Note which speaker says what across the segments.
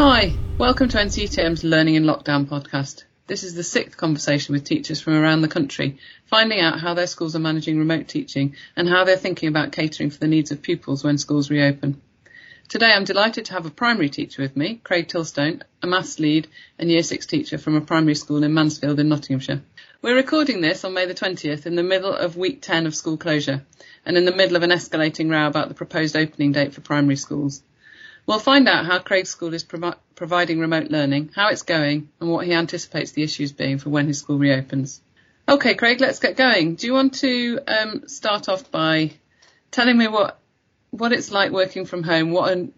Speaker 1: Hi, welcome to NCETM's Learning in Lockdown podcast. This is the sixth conversation with teachers from around the country, finding out how their schools are managing remote teaching and how they're thinking about catering for the needs of pupils when schools reopen. Today I'm delighted to have a primary teacher with me, Craig Tilstone, a maths lead and year six teacher from a primary school in Mansfield in Nottinghamshire. We're recording this on May the 20th in the middle of week 10 of school closure and in the middle of an escalating row about the proposed opening date for primary schools. We'll find out how Craig's school is pro- providing remote learning, how it's going and what he anticipates the issues being for when his school reopens. Okay, Craig, let's get going. Do you want to um, start off by telling me what what it's like working from home, what a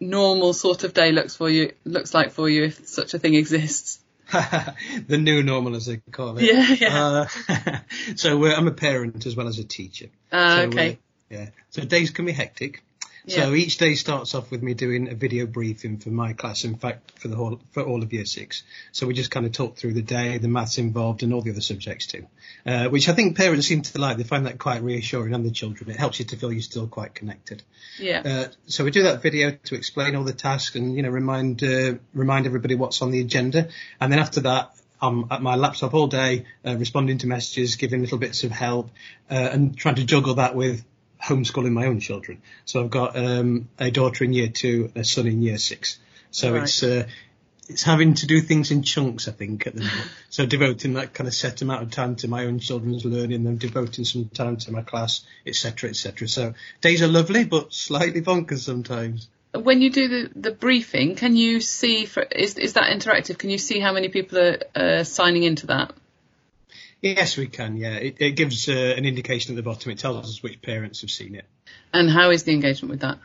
Speaker 1: normal sort of day looks for you looks like for you if such a thing exists.
Speaker 2: the new normal, as they call it.
Speaker 1: Yeah, yeah.
Speaker 2: Uh, so uh, I'm a parent as well as a teacher.
Speaker 1: Uh,
Speaker 2: so,
Speaker 1: okay.
Speaker 2: yeah. So days can be hectic.
Speaker 1: Yeah.
Speaker 2: So each day starts off with me doing a video briefing for my class, in fact, for the whole, for all of year six. So we just kind of talk through the day, the maths involved and all the other subjects too, uh, which I think parents seem to like. They find that quite reassuring and the children. It helps you to feel you're still quite connected.
Speaker 1: Yeah.
Speaker 2: Uh, so we do that video to explain all the tasks and, you know, remind, uh, remind everybody what's on the agenda. And then after that, I'm at my laptop all day, uh, responding to messages, giving little bits of help, uh, and trying to juggle that with homeschooling my own children. So I've got um, a daughter in year two, a son in year six. So
Speaker 1: Right.
Speaker 2: it's uh, it's having to do things in chunks, I think, at the moment. so devoting that kind of set amount of time to my own children's learning, then devoting some time to my class, etc., etc. So days are lovely, but slightly bonkers sometimes.
Speaker 1: when you do the, the briefing, can you see for is is that interactive? Can you see how many people are uh, signing into that?
Speaker 2: Yes, we can. Yeah, it, it gives uh, an indication at the bottom. It tells us which parents have seen it.
Speaker 1: And how is the engagement with that?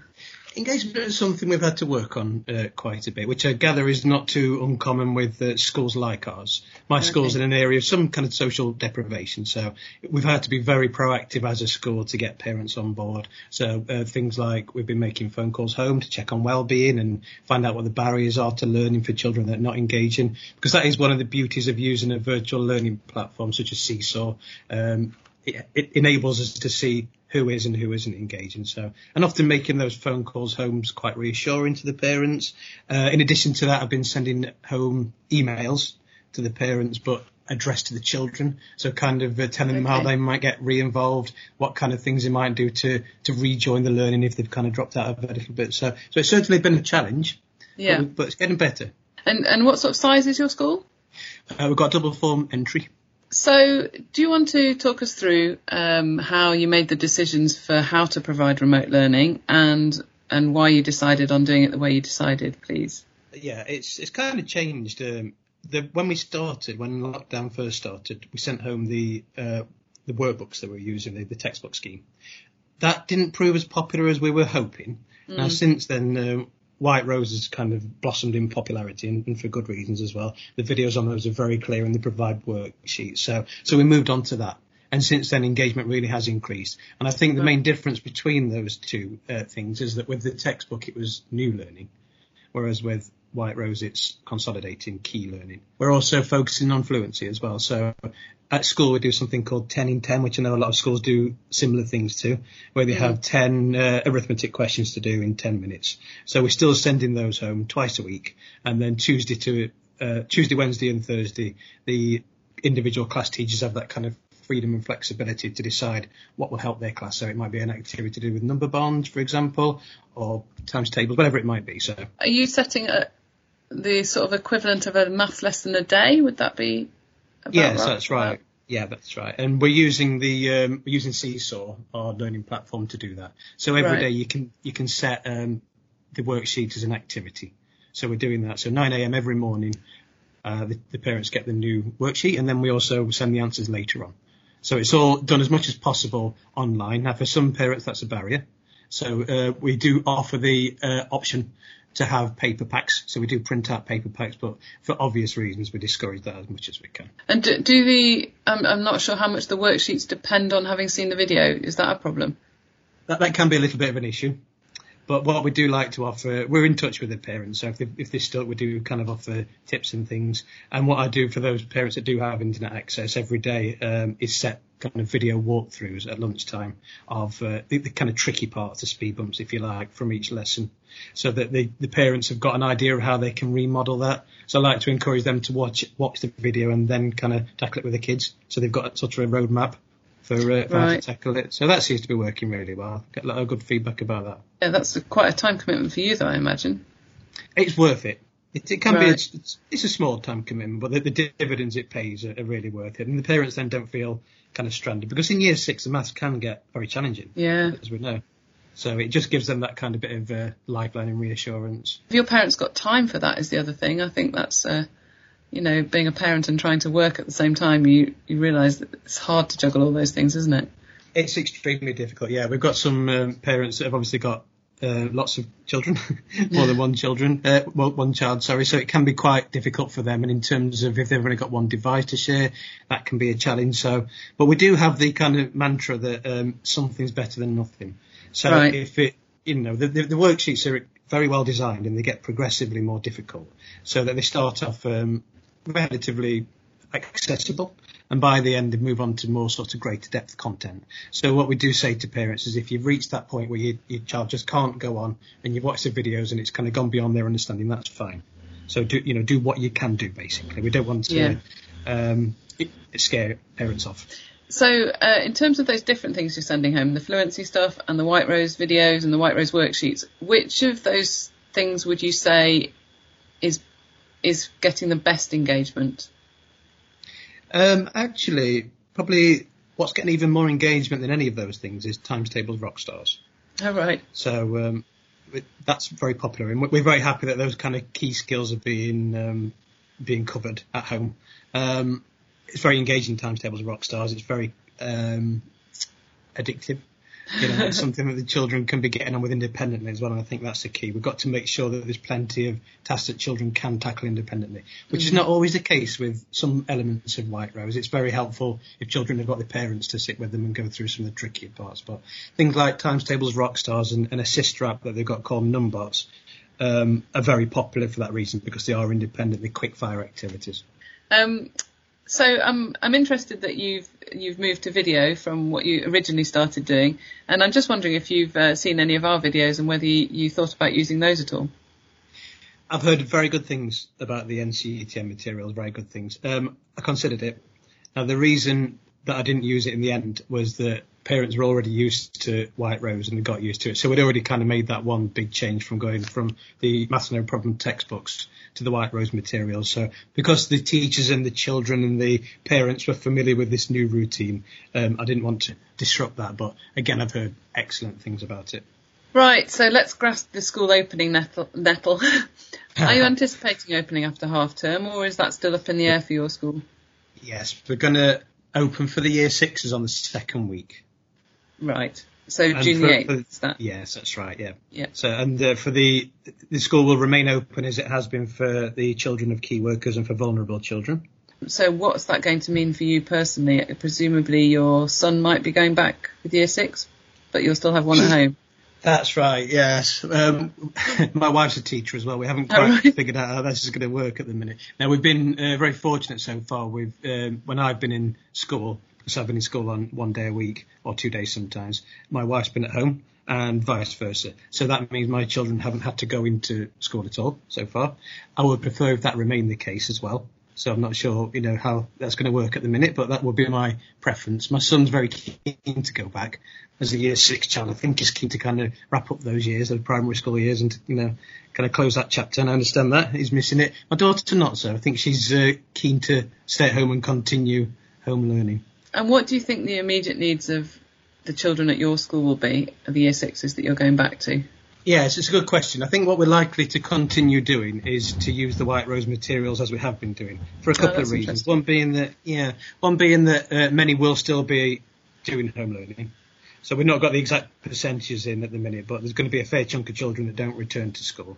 Speaker 2: Engagement is something we've had to work on uh, quite a bit, which I gather is not too uncommon with uh, schools like ours. My school's in an area of some kind of social deprivation, so we've had to be very proactive as a school to get parents on board. So uh, things like we've been making phone calls home to check on well-being and find out what the barriers are to learning for children that are not engaging, because that is one of the beauties of using a virtual learning platform such as Seesaw. Um, it, it enables us to see who is and who isn't engaging. So, and often making those phone calls home is quite reassuring to the parents. Uh, in addition to that, I've been sending home emails to the parents, but addressed to the children. So kind of uh, telling them how they might get re-involved, what kind of things they might do to, to rejoin the learning if they've kind of dropped out of it a little bit. So, so it's certainly been a challenge,
Speaker 1: Yeah.
Speaker 2: but, but it's getting better.
Speaker 1: And and what sort of size is your school?
Speaker 2: Uh, we've got double form entry.
Speaker 1: So, do you want to talk us through um, how you made the decisions for how to provide remote learning and and why you decided on doing it the way you decided, please?
Speaker 2: yeah, it's it's kind of changed. Um, the when we started, when lockdown first started, we sent home the uh, the workbooks that we were using, the, the textbook scheme. That didn't prove as popular as we were hoping. Now since then, um, White Rose has kind of blossomed in popularity, and, and for good reasons as well. The videos on those are very clear, and they provide worksheets. So so we moved on to that. And since then, engagement really has increased. And I think the main difference between those two uh, things is that with the textbook, it was new learning whereas with White Rose it's consolidating key learning. We're also focusing on fluency as well. So at school we do something called 10 in 10, which I know a lot of schools do similar things to, where they have 10 uh, arithmetic questions to do in 10 minutes. So we're still sending those home twice a week, and then Tuesday to uh, Tuesday, Wednesday, and Thursday, the individual class teachers have that kind of freedom and flexibility to decide what will help their class. So it might be an activity to do with number bonds, for example, or times tables, whatever it might be. So
Speaker 1: Are you setting a, the sort of equivalent of a maths lesson a day? Would that be? About
Speaker 2: yes,
Speaker 1: right?
Speaker 2: that's right. Yeah, that's right. And we're using the um, we're using Seesaw, our learning platform, to do that. So every
Speaker 1: Right.
Speaker 2: day you can you can set um, the worksheet as an activity. So we're doing that. So 9 a.m. every morning, uh, the, the parents get the new worksheet, and then we also send the answers later on. So it's all done as much as possible online. Now, for some parents, that's a barrier. So uh, we do offer the uh, option to have paper packs. So we do print out paper packs, but for obvious reasons, we discourage that as much as we can.
Speaker 1: And do, do the? I'm, I'm not sure how much the worksheets depend on having seen the video. Is that a problem?
Speaker 2: That, that can be a little bit of an issue. But what we do like to offer, we're in touch with the parents. So if they, if they still, we do kind of offer tips and things. And what I do for those parents that do have internet access every day um, is set kind of video walkthroughs at lunchtime of uh, the, the, kind of tricky parts, the speed bumps, if you like, from each lesson, so that the the parents have got an idea of how they can remodel that. So I like to encourage them to watch watch the video and then kind of tackle it with the kids, so they've got sort of a roadmap for, uh, for right. how to tackle it. So that seems to be working really well. Get a lot of good feedback about that.
Speaker 1: Yeah, that's a, quite a time commitment for you, though, I imagine.
Speaker 2: It's worth it. It, it can right. be. A, it's, it's, a small time commitment, but the, the dividends it pays are, are, really worth it, and the parents then don't feel kind of stranded because in year six the maths can get very challenging.
Speaker 1: Yeah,
Speaker 2: as we know. So it just gives them that kind of bit of uh, lifeline and reassurance.
Speaker 1: Have your parents got time for that? Is the other thing. I think that's. Uh, you know, being a parent and trying to work at the same time, you, you realise that it's hard to juggle all those things, isn't it?
Speaker 2: It's extremely difficult. Yeah, we've got some um, parents that have obviously got uh, lots of children, more than one children, uh, well, one child, sorry. So it can be quite difficult for them. And in terms of if they've only got one device to share, that can be a challenge. So, but we do have the kind of mantra that um, something's better than nothing. So right. if it, you know, the, the, the, worksheets are very well designed and they get progressively more difficult so that they start off um, relatively accessible. And by the end, they move on to more sort of greater depth content. So what we do say to parents is if you've reached that point where you, your child just can't go on and you've watched the videos and it's kind of gone beyond their understanding, that's fine. So do, you know, do what you can do basically. We don't want to, yeah. um, scare parents off.
Speaker 1: So, uh, in terms of those different things you're sending home, the fluency stuff and the White Rose videos and the White Rose worksheets, which of those things would you say is is getting the best engagement?
Speaker 2: Um, actually, probably what's getting even more engagement than any of those things is Times Tables Rockstars.
Speaker 1: Oh, right.
Speaker 2: So um, that's very popular, and we're very happy that those kind of key skills are being um, being covered at home. Um, it's very engaging. Times Tables Rock Stars. It's very um, addictive. You know, it's something that the children can be getting on with independently as well, and I think that's the key. We've got to make sure that there's plenty of tasks that children can tackle independently, which mm-hmm. is not always the case with some elements of White Rose. It's very helpful if children have got their parents to sit with them and go through some of the trickier parts. But things like Times Tables Rockstars and, and a sister app that they've got called Numbots um, are very popular for that reason because they are independently quick fire activities.
Speaker 1: Um, so um, I'm interested that you've you've moved to video from what you originally started doing, and I'm just wondering if you've uh, seen any of our videos and whether you, you, thought about using those at all.
Speaker 2: I've heard very good things about the NCETM materials, very good things. Um, I considered it. Now the reason that I didn't use it in the end was that parents were already used to White Rose and they got used to it. So we'd already kind of made that one big change from going from the Maths No Problem textbooks to the White Rose materials. So because the teachers and the children and the parents were familiar with this new routine, um, I didn't want to disrupt that. But again, I've heard excellent things about it.
Speaker 1: Right, so let's grasp the school opening nettle. nettle. Are you anticipating opening after half term, or is that still up in the air for your school?
Speaker 2: Yes, we're going to open for the year sixes on the second week.
Speaker 1: Right. So and June the eighth.
Speaker 2: That... Yes, that's right. Yeah.
Speaker 1: Yeah.
Speaker 2: So and uh, for the the school will remain open as it has been for the children of key workers and for vulnerable children.
Speaker 1: So what's that going to mean for you personally? Presumably your son might be going back with year six, but you'll still have one at home.
Speaker 2: That's right. Yes. Um, my wife's a teacher as well. We haven't quite figured out how this is going to work at the minute. Now we've been uh, very fortunate so far. We've um, when I've been in school, because I've been in school on one day a week or two days sometimes. My wife's been at home and vice versa. So that means my children haven't had to go into school at all so far. I would prefer if that remained the case as well. So I'm not sure, you know, how that's going to work at the minute, but that would be my preference. My son's very keen to go back as a year six child. I think he's keen to kind of wrap up those years, those primary school years, and you know, kind of close that chapter. And I understand that he's missing it. My daughter not so. I think she's uh, keen to stay at home and continue home learning.
Speaker 1: And what do you think the immediate needs of the children at your school will be, the year sixes that you're going back to?
Speaker 2: Yes, it's a good question. I think what we're likely to continue doing is to use the White Rose materials as we have been doing for a oh, couple oh, of reasons. One being that, yeah, one being that uh, many will still be doing home learning. So we've not got the exact percentages in at the minute, but there's going to be a fair chunk of children that don't return to school.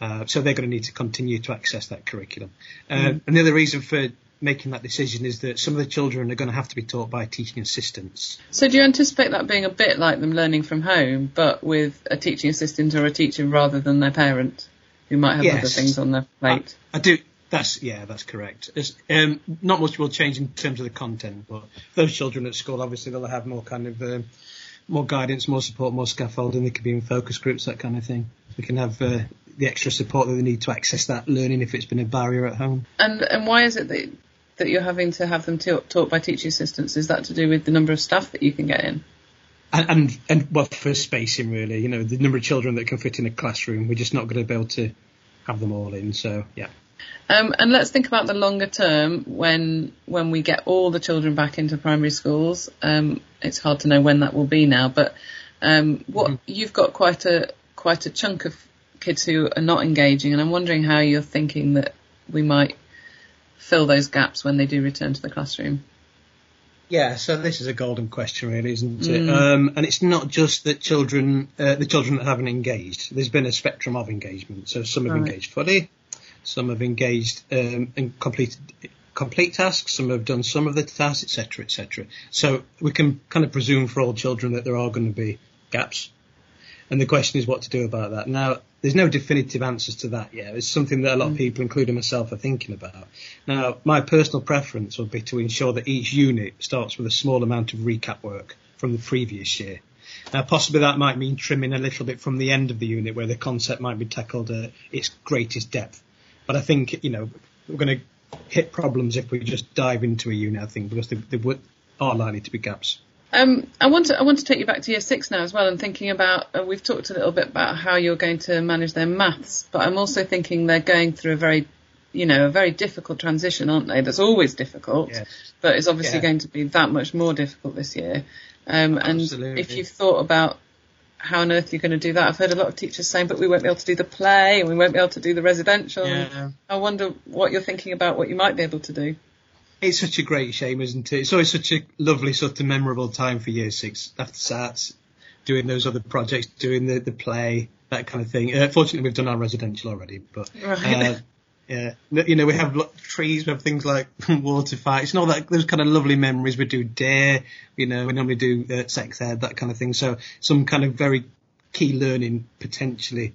Speaker 2: Uh, so they're going to need to continue to access that curriculum. Uh, mm. And the other reason for making that decision is that some of the children are going to have to be taught by teaching assistants.
Speaker 1: So do you anticipate that being a bit like them learning from home, but with a teaching assistant or a teacher rather than their parent, who might have
Speaker 2: Yes.
Speaker 1: other things on their plate?
Speaker 2: I do. That's yeah, that's correct. It's, um, not much will change in terms of the content, but those children at school obviously they'll have more kind of um, more guidance, more support, more scaffolding. They could be in focus groups, that kind of thing. They can have uh, the extra support that they need to access that learning if it's been a barrier at home.
Speaker 1: And and why is it that that you're having to have them ta- taught by teaching assistants? Is that to do with the number of staff that you can get in?
Speaker 2: And, and and well, for spacing really, you know, the number of children that can fit in a classroom, we're just not going to be able to have them all in. So yeah.
Speaker 1: Um, and let's think about the longer term when when we get all the children back into primary schools. Um, it's hard to know when that will be now, but um, what you've got quite a quite a chunk of kids who are not engaging, and I'm wondering how you're thinking that we might fill those gaps when they do return to the classroom.
Speaker 2: Yeah, so this is a golden question, really, isn't it? Um, and it's not just that children, uh, the children that haven't engaged. There's been a spectrum of engagement. So some have
Speaker 1: Right.
Speaker 2: engaged fully, some have engaged um, and completed complete tasks, some have done some of the tasks, etc., etc. So we can kind of presume for all children that there are going to be gaps. And the question is what to do about that. Now, there's no definitive answers to that yet. It's something that a lot of mm. people, including myself, are thinking about. Now, my personal preference would be to ensure that each unit starts with a small amount of recap work from the previous year. Now, possibly that might mean trimming a little bit from the end of the unit where the concept might be tackled at its greatest depth. But I think, you know, we're going to hit problems if we just dive into a unit, I think, because there, there would, are likely to be gaps.
Speaker 1: Um, I want to I want to take you back to year six now as well, and thinking about uh, we've talked a little bit about how you're going to manage their maths, but I'm also thinking they're going through a very, you know, a very difficult transition, aren't they? That's always difficult,
Speaker 2: Yes.
Speaker 1: but it's obviously
Speaker 2: Yeah.
Speaker 1: going to be that much more difficult this year. Um, and
Speaker 2: Absolutely.
Speaker 1: if you've thought about how on earth you're going to do that, I've heard a lot of teachers saying, but we won't be able to do the play and we won't be able to do the residential.
Speaker 2: Yeah.
Speaker 1: I wonder what you're thinking about what you might be able to do.
Speaker 2: It's such a great shame, isn't it? It's always such a lovely, sort of memorable time for year six after SATs, doing those other projects, doing the, the play, that kind of thing. Uh, fortunately, we've done our residential already, but
Speaker 1: Right.
Speaker 2: uh, yeah, you know, we have trees, we have things like water fights and all that. Those kind of lovely memories. We do dare, you know, we normally do uh, sex ed, that kind of thing. So some kind of very key learning potentially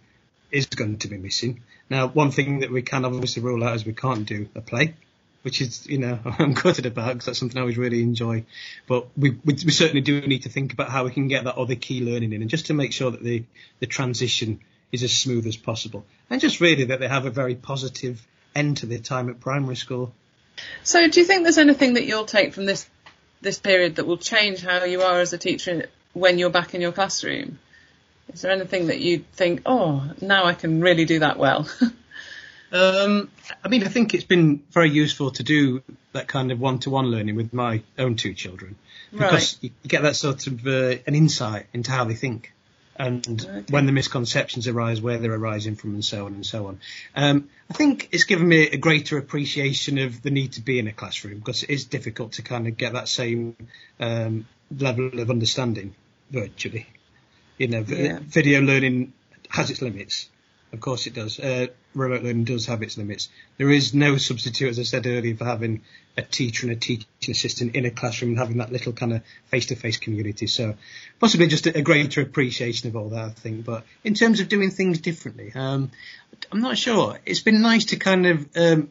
Speaker 2: is going to be missing. Now, one thing that we can obviously rule out is we can't do a play which is, you know, I'm gutted about because that's something I always really enjoy. But we, we, we certainly do need to think about how we can get that other key learning in and just to make sure that the, the transition is as smooth as possible. And just really that they have a very positive end to their time at primary school.
Speaker 1: So, do you think there's anything that you'll take from this this period that will change how you are as a teacher when you're back in your classroom? Is there anything that you think, oh, now I can really do that well?
Speaker 2: Um, I mean, I think it's been very useful to do that kind of one-to-one learning with my own two children because you, you get that sort of uh, an insight into how they think and
Speaker 1: Okay.
Speaker 2: when the misconceptions arise, where they're arising from, and so on and so on. Um, I think it's given me a greater appreciation of the need to be in a classroom because it is difficult to kind of get that same um, level of understanding virtually. You know,
Speaker 1: Yeah.
Speaker 2: video learning has its limits. Of course it does. Uh, remote learning does have its limits. There is no substitute, as I said earlier, for having a teacher and a teaching assistant in a classroom and having that little kind of face-to-face community. So possibly just a, greater appreciation of all that, I think. But in terms of doing things differently, um, I'm not sure. It's been nice to kind of, um,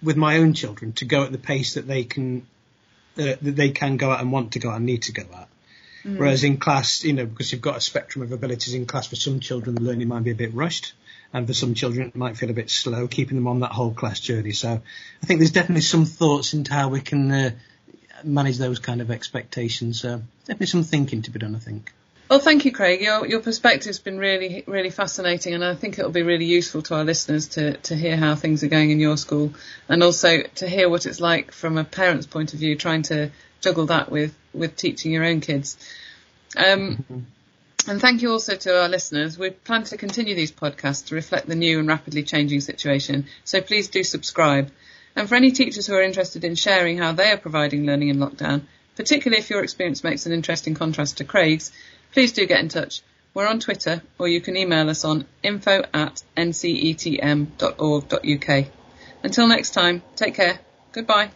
Speaker 2: with my own children, to go at the pace that they can, uh, that they can go at and want to go at and need to go at. Whereas in class, you know, because you've got a spectrum of abilities in class, for some children the learning might be a bit rushed, and for some children it might feel a bit slow, keeping them on that whole class journey. So I think there's definitely some thoughts into how we can uh, manage those kind of expectations. So definitely some thinking to be done, I think.
Speaker 1: Well, thank you, Craig. Your your perspective's been really really fascinating, and I think it'll be really useful to our listeners to to hear how things are going in your school, and also to hear what it's like from a parent's point of view, trying to juggle that with with teaching your own kids. Um, and thank you also to our listeners. We plan to continue these podcasts to reflect the new and rapidly changing situation, so please do subscribe. And for any teachers who are interested in sharing how they are providing learning in lockdown, particularly if your experience makes an interesting contrast to Craig's, please do get in touch. We're on Twitter, or you can email us on info at ncetm.org.uk. Until next time, take care. Goodbye.